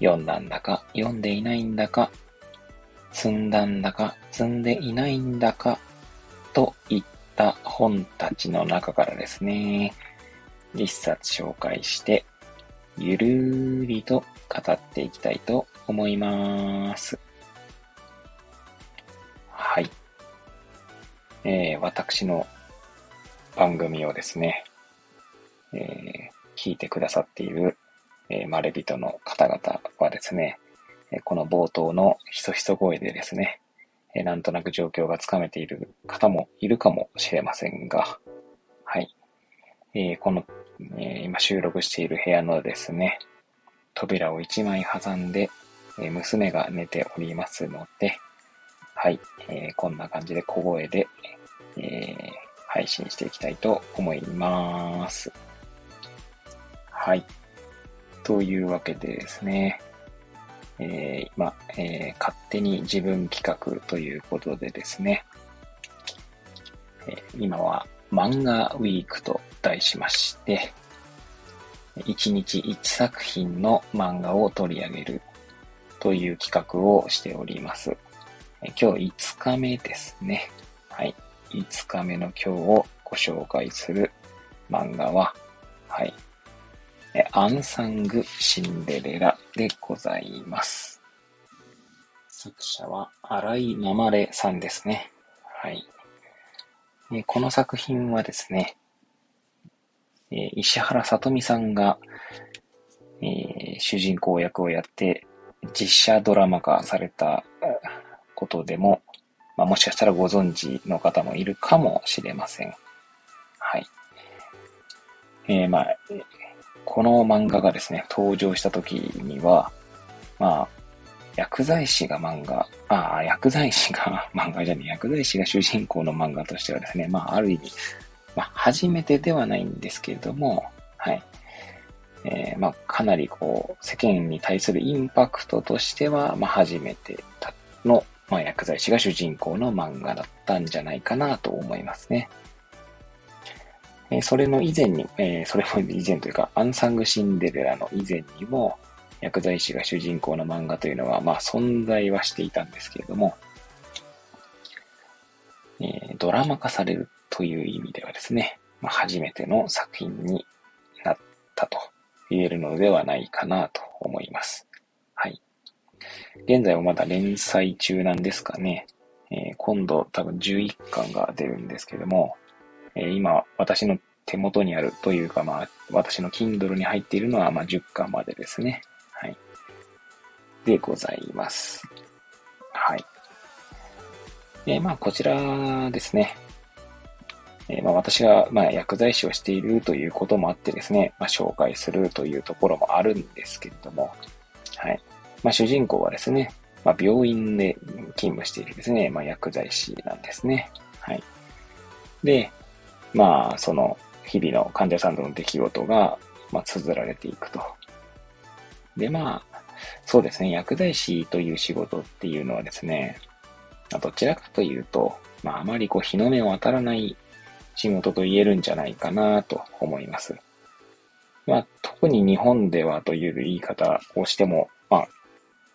読んだんだか読んでいないんだか、積んだんだか積んでいないんだか、といった本たちの中からですね、一冊紹介して、ゆるーりと語っていきたいと思います。はい。えー、私の番組をですね、えー、聞いてくださっている、えー、まれびとの方々はですね、えこの冒頭のひそひそ声でですね、えなんとなく状況がつかめている方もいるかもしれませんが、はい。えー、このえー、今収録している部屋のですね、扉を一枚挟んで、え、娘が寝ておりますので、はい、え、こんな感じで小声で、え配信していきたいと思います。はい。というわけでですね、え今、え勝手に自分企画ということでですね、え今は漫画ウィークと題しまして、1日1作品の漫画を取り上げるという企画をしております。今日5日目ですね。はい。5日目の今日をご紹介する漫画は、はい。アンサング・シンデレラでございます。作者は荒井ままれさんですね。はい。この作品はですね、石原さとみさんが、え、主人公役をやって、実写ドラマ化されたことでも、まあ、もしかしたらご存知の方もいるかもしれません。はい。えー、まあ、この漫画がですね、登場した時には、まあ、薬剤師が漫画、ああ、薬剤師が 漫画じゃねえ、薬剤師が主人公の漫画としてはですね、まあ、ある意味、まあ、初めてではないんですけれども、はい。えー、まあ、かなりこう、世間に対するインパクトとしては、まあ、初めての、まあ、薬剤師が主人公の漫画だったんじゃないかなと思いますね。えー、それの以前に、えー、それも以前というか、アンサングシンデレラの以前にも、薬剤師が主人公の漫画というのは、まあ、存在はしていたんですけれども、えー、ドラマ化されるという意味ではですね、まあ、初めての作品になったと言えるのではないかなと思います。はい。現在はまだ連載中なんですかね。えー、今度多分11巻が出るんですけども、え、今私の手元にあるというかまあ私の Kindle に入っているのはまあ10巻までですね。はい。でございます。はい。え、まあこちらですね。え、まあ、私が、まあ、薬剤師をしているということもあってですね、まあ、紹介するというところもあるんですけれども、はい。まあ、主人公はですね、まあ、病院で勤務しているですね、まあ、薬剤師なんですね。はい。で、まあ、その、日々の患者さんとの出来事が、まあ、綴られていくと。で、まあ、そうですね、薬剤師という仕事っていうのはですね、どちらかというと、まあ、あまりこう、日の目を当たらない仕事と言えるんじゃないかなと思います。まあ、特に日本ではという言い方をしても、ま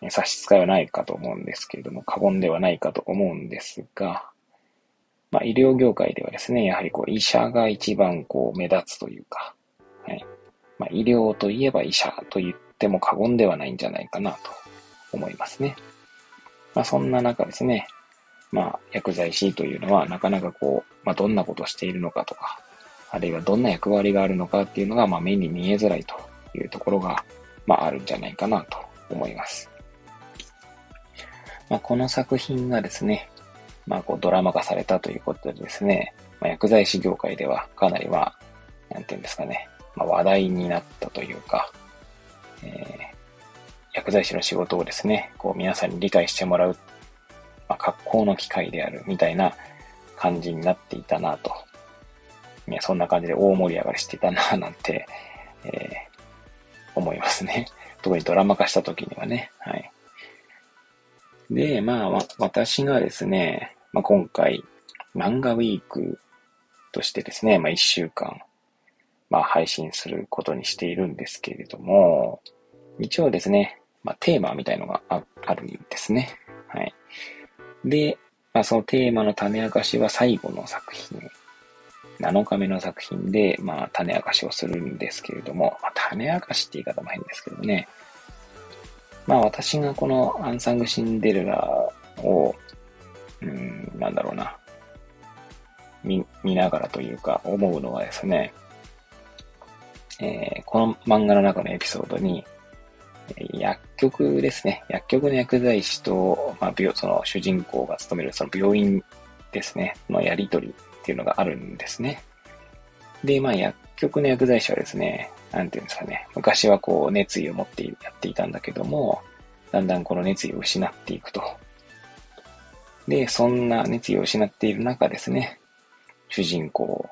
あ、差し支えはないかと思うんですけれども、過言ではないかと思うんですが、まあ、医療業界ではですね、やはりこう、医者が一番こう、目立つというか、はい。まあ、医療といえば医者と言っても過言ではないんじゃないかなと思いますね。まあ、そんな中ですね、まあ、薬剤師というのはなかなかこう、まあ、どんなことをしているのかとか、あるいはどんな役割があるのかっていうのが、まあ、目に見えづらいというところが、まあ、あるんじゃないかなと思います。まあ、この作品がですね、まあ、こう、ドラマ化されたということでですね、まあ、薬剤師業界ではかなりは、なんていうんですかね、まあ、話題になったというか、えー、薬剤師の仕事をですね、こう皆さんに理解してもらう、まあ、格好の機会であるみたいな感じになっていたなと。いや、そんな感じで大盛り上がりしていたな なんて、えー、思いますね。特にドラマ化した時にはね。はい。で、まあ、私がですね、まあ、今回、漫画ウィークとしてですね、まあ、一週間、まあ、配信することにしているんですけれども、一応ですね、まあ、テーマみたいのがああるんですね。はい。で、まあ、そのテーマの種明かしは最後の作品、7日目の作品で、まあ、種明かしをするんですけれども、まあ、種明かしって言い方も変ですけどね。まあ、私がこのアンサングシンデレラを、うん、なんだろうな、見、見ながらというか思うのはですね、えー、この漫画の中のエピソードに、薬局ですね。薬局の薬剤師と、まあ、病、その主人公が勤めるその病院ですね、のやりとりっていうのがあるんですね。で、まあ、薬局の薬剤師はですね、なんていうんですかね、昔はこう、熱意を持ってやっていたんだけども、だんだんこの熱意を失っていくと。で、そんな熱意を失っている中ですね、主人公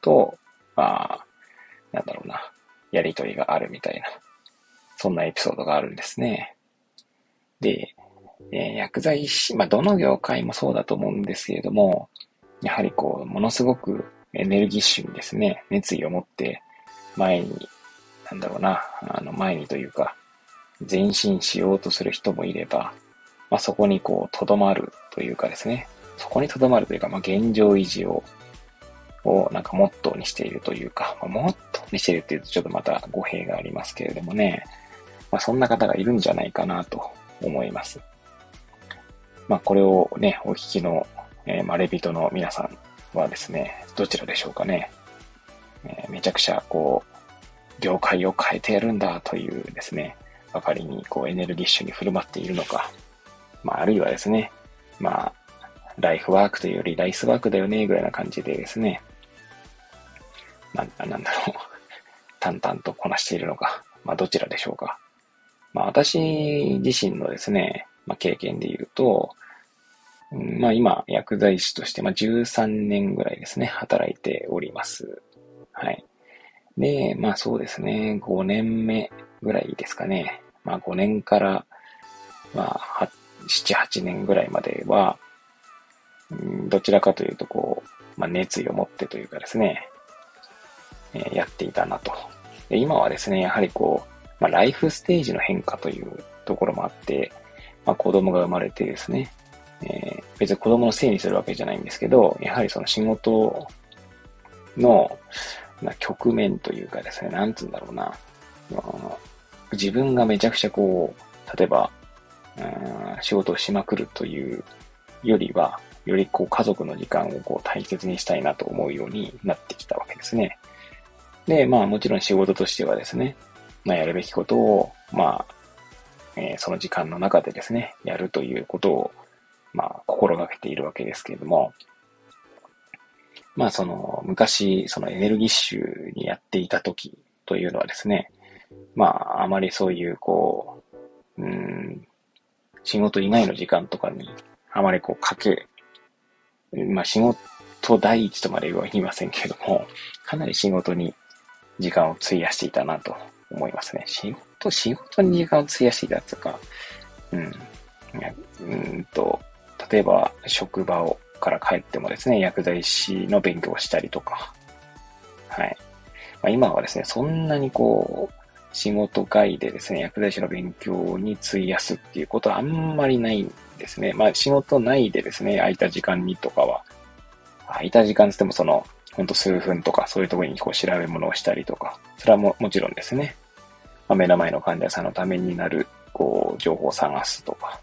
と、まあ、なんだろうな、やりとりがあるみたいな、そんなエピソードがあるんですね。で、えー、薬剤師、まあ、どの業界もそうだと思うんですけれども、やはりこう、ものすごくエネルギッシュにですね、熱意を持って前に、なんだろうな、あの前にというか、前進しようとする人もいれば、まあ、そこにこう、とどまるというかですね、そこにとどまるというか、まあ、現状維持を、をなんかモットーにしているというか、まあ、モットーにしているっていうとちょっとまた語弊がありますけれどもね、まあ、そんな方がいるんじゃないかなと思います。まあ、これをね、お聞きの、えー、まあ、レビトの皆さんはですね、どちらでしょうかね。え、めちゃくちゃ、こう、業界を変えてやるんだというですね、ばかりに、こう、エネルギッシュに振る舞っているのか、まあ、あるいはですね、まあ、ライフワークというよりライスワークだよね、ぐらいな感じでですね、な、なんだろう、淡々とこなしているのか、まあ、どちらでしょうか。まあ、私自身のですね、まあ、経験で言うと、まあ今、薬剤師として、まあ13年ぐらいですね、働いております。はい。で、まあそうですね、5年目ぐらいですかね。まあ5年から、まあ7、8年ぐらいまでは、どちらかというとこう、まあ熱意を持ってというかですね、えー、やっていたなと。で今はですね、やはりこう、まあライフステージの変化というところもあって、まあ子供が生まれてですね、えー、別に子供のせいにするわけじゃないんですけど、やはりその仕事の、な局面というかですね、なんつうんだろうな、自分がめちゃくちゃこう、例えば、仕事をしまくるというよりは、よりこう家族の時間をこう大切にしたいなと思うようになってきたわけですね。で、まあもちろん仕事としてはですね、まあやるべきことを、まあ、えー、その時間の中でですね、やるということを、まあ、心がけているわけですけれども、まあ、その、昔、そのエネルギッシュにやっていた時というのはですね、まあ、あまりそういう、こう、うん、仕事以外の時間とかに、あまりこう、かけ、まあ、仕事第一とまでは言いませんけれども、かなり仕事に時間を費やしていたなと思いますね。仕事、仕事に時間を費やしていたとか、うん、うんと、例えば職場をから帰ってもですね、薬剤師の勉強をしたりとか、はい。まあ、今はですね、そんなにこう、仕事外でですね、薬剤師の勉強に費やすっていうことはあんまりないんですね。まあ仕事内でですね、空いた時間にとかは、空いた時間つってもその、ほんと数分とかそういうところにこう調べ物をしたりとか、それはももちろんですね、まあ、目の前の患者さんのためになる、こう、情報を探すとか、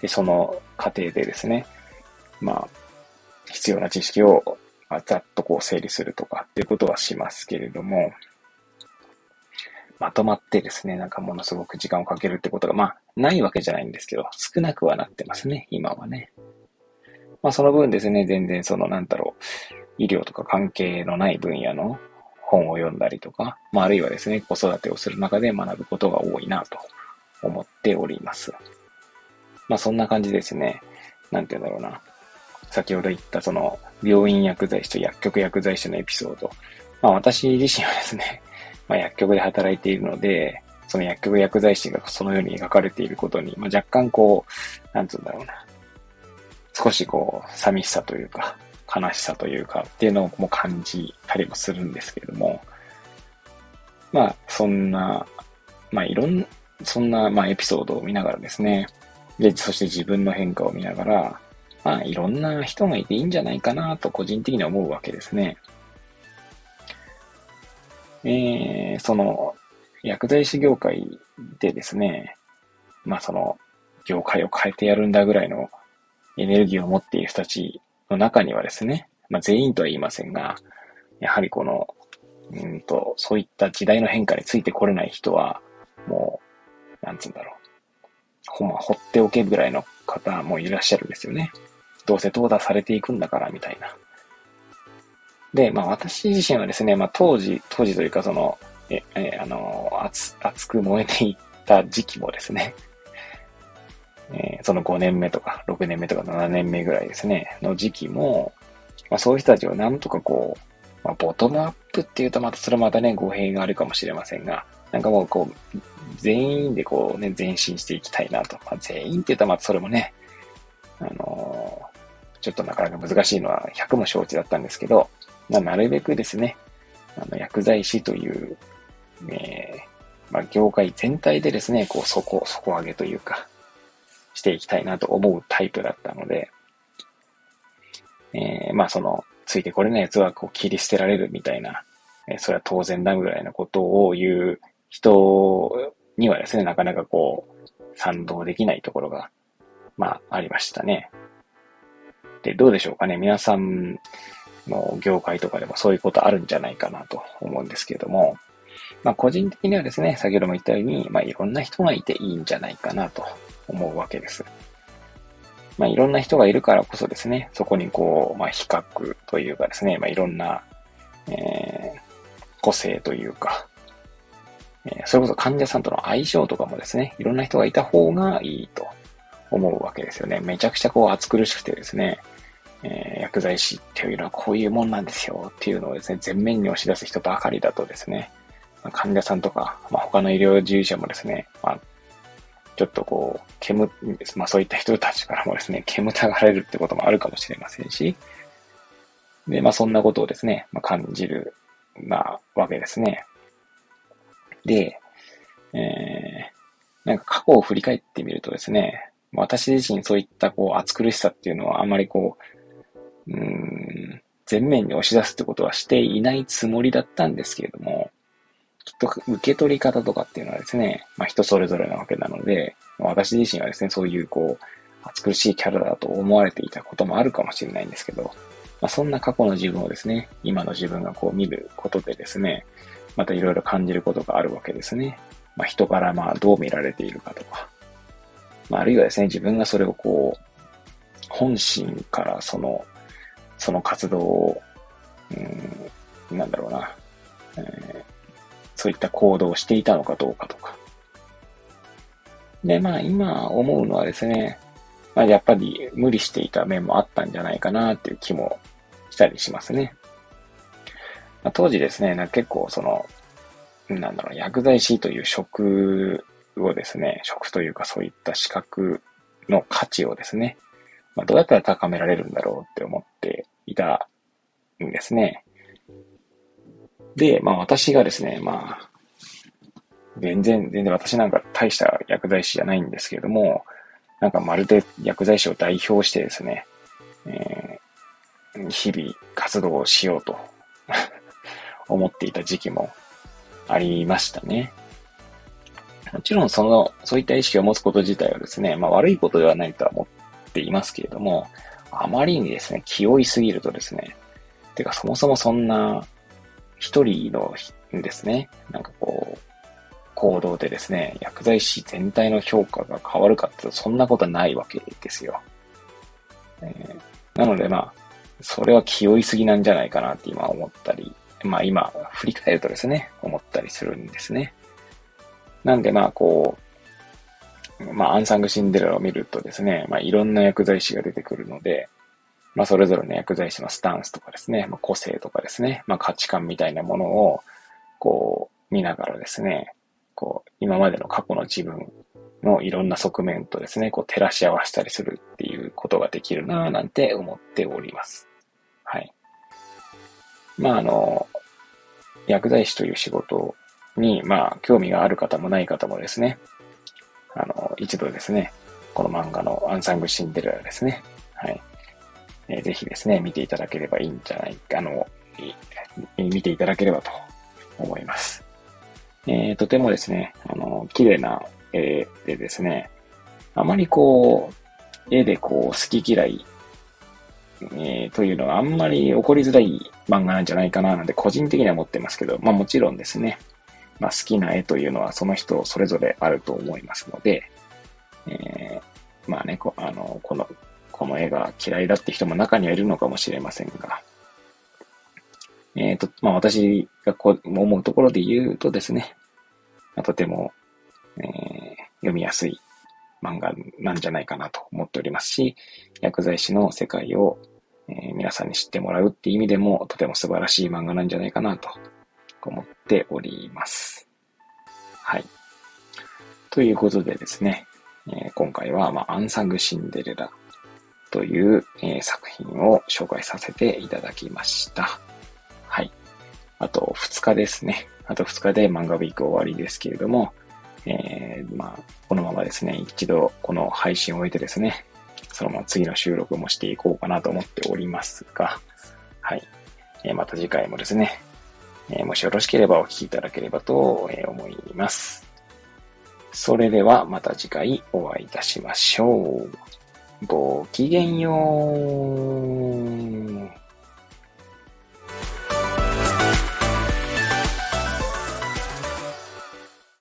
で、その過程でですね、まあ、必要な知識を、ざっとこう整理するとかっていうことはしますけれども、まとまってですね、なんかものすごく時間をかけるってことが、まあ、ないわけじゃないんですけど、少なくはなってますね、今はね。まあ、その分ですね、全然その、なんだろう、医療とか関係のない分野の本を読んだりとか、まあ、あるいはですね、子育てをする中で学ぶことが多いなと思っております。まあそんな感じですね。なんて言うんだろうな。先ほど言ったその病院薬剤師と薬局薬剤師のエピソード。まあ私自身はですね、まあ薬局で働いているので、その薬局薬剤師がそのように描かれていることに、まあ若干こう、なんつうんだろうな。少しこう、寂しさというか、悲しさというかっていうのをも感じたりもするんですけれども、まあそんな、まあいろん、そんなまあエピソードを見ながらですね、で、そして自分の変化を見ながら、まあいろんな人がいていいんじゃないかなと個人的には思うわけですね。えー、その、薬剤師業界でですね、まあその、業界を変えてやるんだぐらいのエネルギーを持っている人たちの中にはですね、まあ全員とは言いませんが、やはりこの、うんと、そういった時代の変化についてこれない人は、もう、なんつうんだろう。ほ、まあ、放っておけぐらいの方もいらっしゃるんですよね。どうせ淘汰されていくんだから、みたいな。で、まあ私自身はですね、まあ当時、当時というかその、え、えあの、熱、熱く燃えていった時期もですね、えー、その5年目とか6年目とか7年目ぐらいですね、の時期も、まあそういう人たちをなんとかこう、まあボトムアップっていうとまたそれまたね、語弊があるかもしれませんが、なんかもうこう、全員でこうね、前進していきたいなと。まあ、全員って言うとまたそれもね、あのー、ちょっとなかなか難しいのは100も承知だったんですけど、まあ、なるべくですね、あの、薬剤師という、えー、まあ、業界全体でですね、こう、底、底上げというか、していきたいなと思うタイプだったので、えー、まあ、その、ついてこれない奴はこう切り捨てられるみたいな、えー、それは当然だぐらいのことを言う人にはですね、なかなかこう、賛同できないところが、まあ、ありましたね。で、どうでしょうかね。皆さんの業界とかでもそういうことあるんじゃないかなと思うんですけれども、まあ、個人的にはですね、先ほども言ったように、まあ、いろんな人がいていいんじゃないかなと思うわけです。まあ、いろんな人がいるからこそですね、そこにこう、まあ、比較というかですね、まあ、いろんな、えー、個性というか、えー、それこそ患者さんとの相性とかもですね、いろんな人がいた方がいいと思うわけですよね。めちゃくちゃこう暑苦しくてですね、えー、薬剤師っていうのはこういうもんなんですよっていうのをですね、前面に押し出す人ばかりだとですね、ま、患者さんとか、まあ、他の医療従事者もですね、まあ、ちょっとこう、煙、まあそういった人たちからもですね、煙たがられるってこともあるかもしれませんし、で、まあそんなことをですね、まあ、感じる、まあ、わけですね。で、えー、なんか過去を振り返ってみるとですね、私自身そういったこう、暑苦しさっていうのはあんまりこう、うん、前面に押し出すってことはしていないつもりだったんですけれども、きっと受け取り方とかっていうのはですね、まあ人それぞれなわけなので、私自身はですね、そういうこう、暑苦しいキャラだと思われていたこともあるかもしれないんですけど、まあ、そんな過去の自分をですね、今の自分がこう見ることでですね、またいろいろ感じることがあるわけですね。まあ、人からまあどう見られているかとか、まあ、あるいはですね、自分がそれをこう、本心からその、その活動を、うん、なんだろうな、えー、そういった行動をしていたのかどうかとか。で、まあ今思うのはですね、まあやっぱり無理していた面もあったんじゃないかなっていう気もしたりしますね。まあ、当時ですね、なんか結構その、なんだろう、薬剤師という職をですね、職というかそういった資格の価値をですね、まあ、どうやったら高められるんだろうって思っていたんですね。で、まあ私がですね、まあ、全然、全然私なんか大した薬剤師じゃないんですけれども、なんかまるで薬剤師を代表してですね、えー、日々活動をしようと 思っていた時期もありましたね。もちろんその、そういった意識を持つこと自体はですね、まあ悪いことではないとは思っていますけれども、あまりにですね、気負いすぎるとですね、てかそもそもそんな一人のですね、なんかこう、行動でですね、薬剤師全体の評価が変わるかってそんなことはないわけですよ。えー、なのでまあ、それは気負いすぎなんじゃないかなって今思ったり、まあ今、振り返るとですね、思ったりするんですね。なんでまあこうまあ、アンサングシンデレラを見るとですね、まあ、いろんな薬剤師が出てくるので、まあ、それぞれの薬剤師のスタンスとかですね、まあ、個性とかですね、まあ、価値観みたいなものを、こう、見ながらですね、こう、今までの過去の自分のいろんな側面とですね、こう、照らし合わせたりするっていうことができるなぁなんて思っております。はい。まあ、あの、薬剤師という仕事に、まあ、興味がある方もない方もですね、あの、一度ですね、この漫画のアンサングシンデレラですね。はい。えー、ぜひですね、見ていただければいいんじゃないか、あの、見ていただければと思います。えー、とてもですね、あの、綺麗な絵でですね、あまりこう、絵でこう、好き嫌い、えー、というのはあんまり起こりづらい漫画なんじゃないかななんて個人的には思ってますけど、まあもちろんですね、まあ好きな絵というのはその人それぞれあると思いますので、えー、まあね、こあの、この、この絵が嫌いだって人も中にはいるのかもしれませんが、えっ、ー、と、まあ私がこう思うところで言うとですね、まあ、とても、えー、読みやすい漫画なんじゃないかなと思っておりますし、薬剤師の世界を、えー、皆さんに知ってもらうっていう意味でもとても素晴らしい漫画なんじゃないかなと思っております。はい。ということでですね、えー、今回は、まあ、アンサングシンデレラという、えー、作品を紹介させていただきました。はい。あと2日ですね。あと2日で漫画ウィーク終わりですけれども、えー、まあ、このままですね、一度この配信を終えてですね、そのまま次の収録もしていこうかなと思っておりますが、はい。えー、また次回もですね、え、もしよろしければお聞きいただければと思います。それではまた次回お会いいたしましょう。ごきげんよう。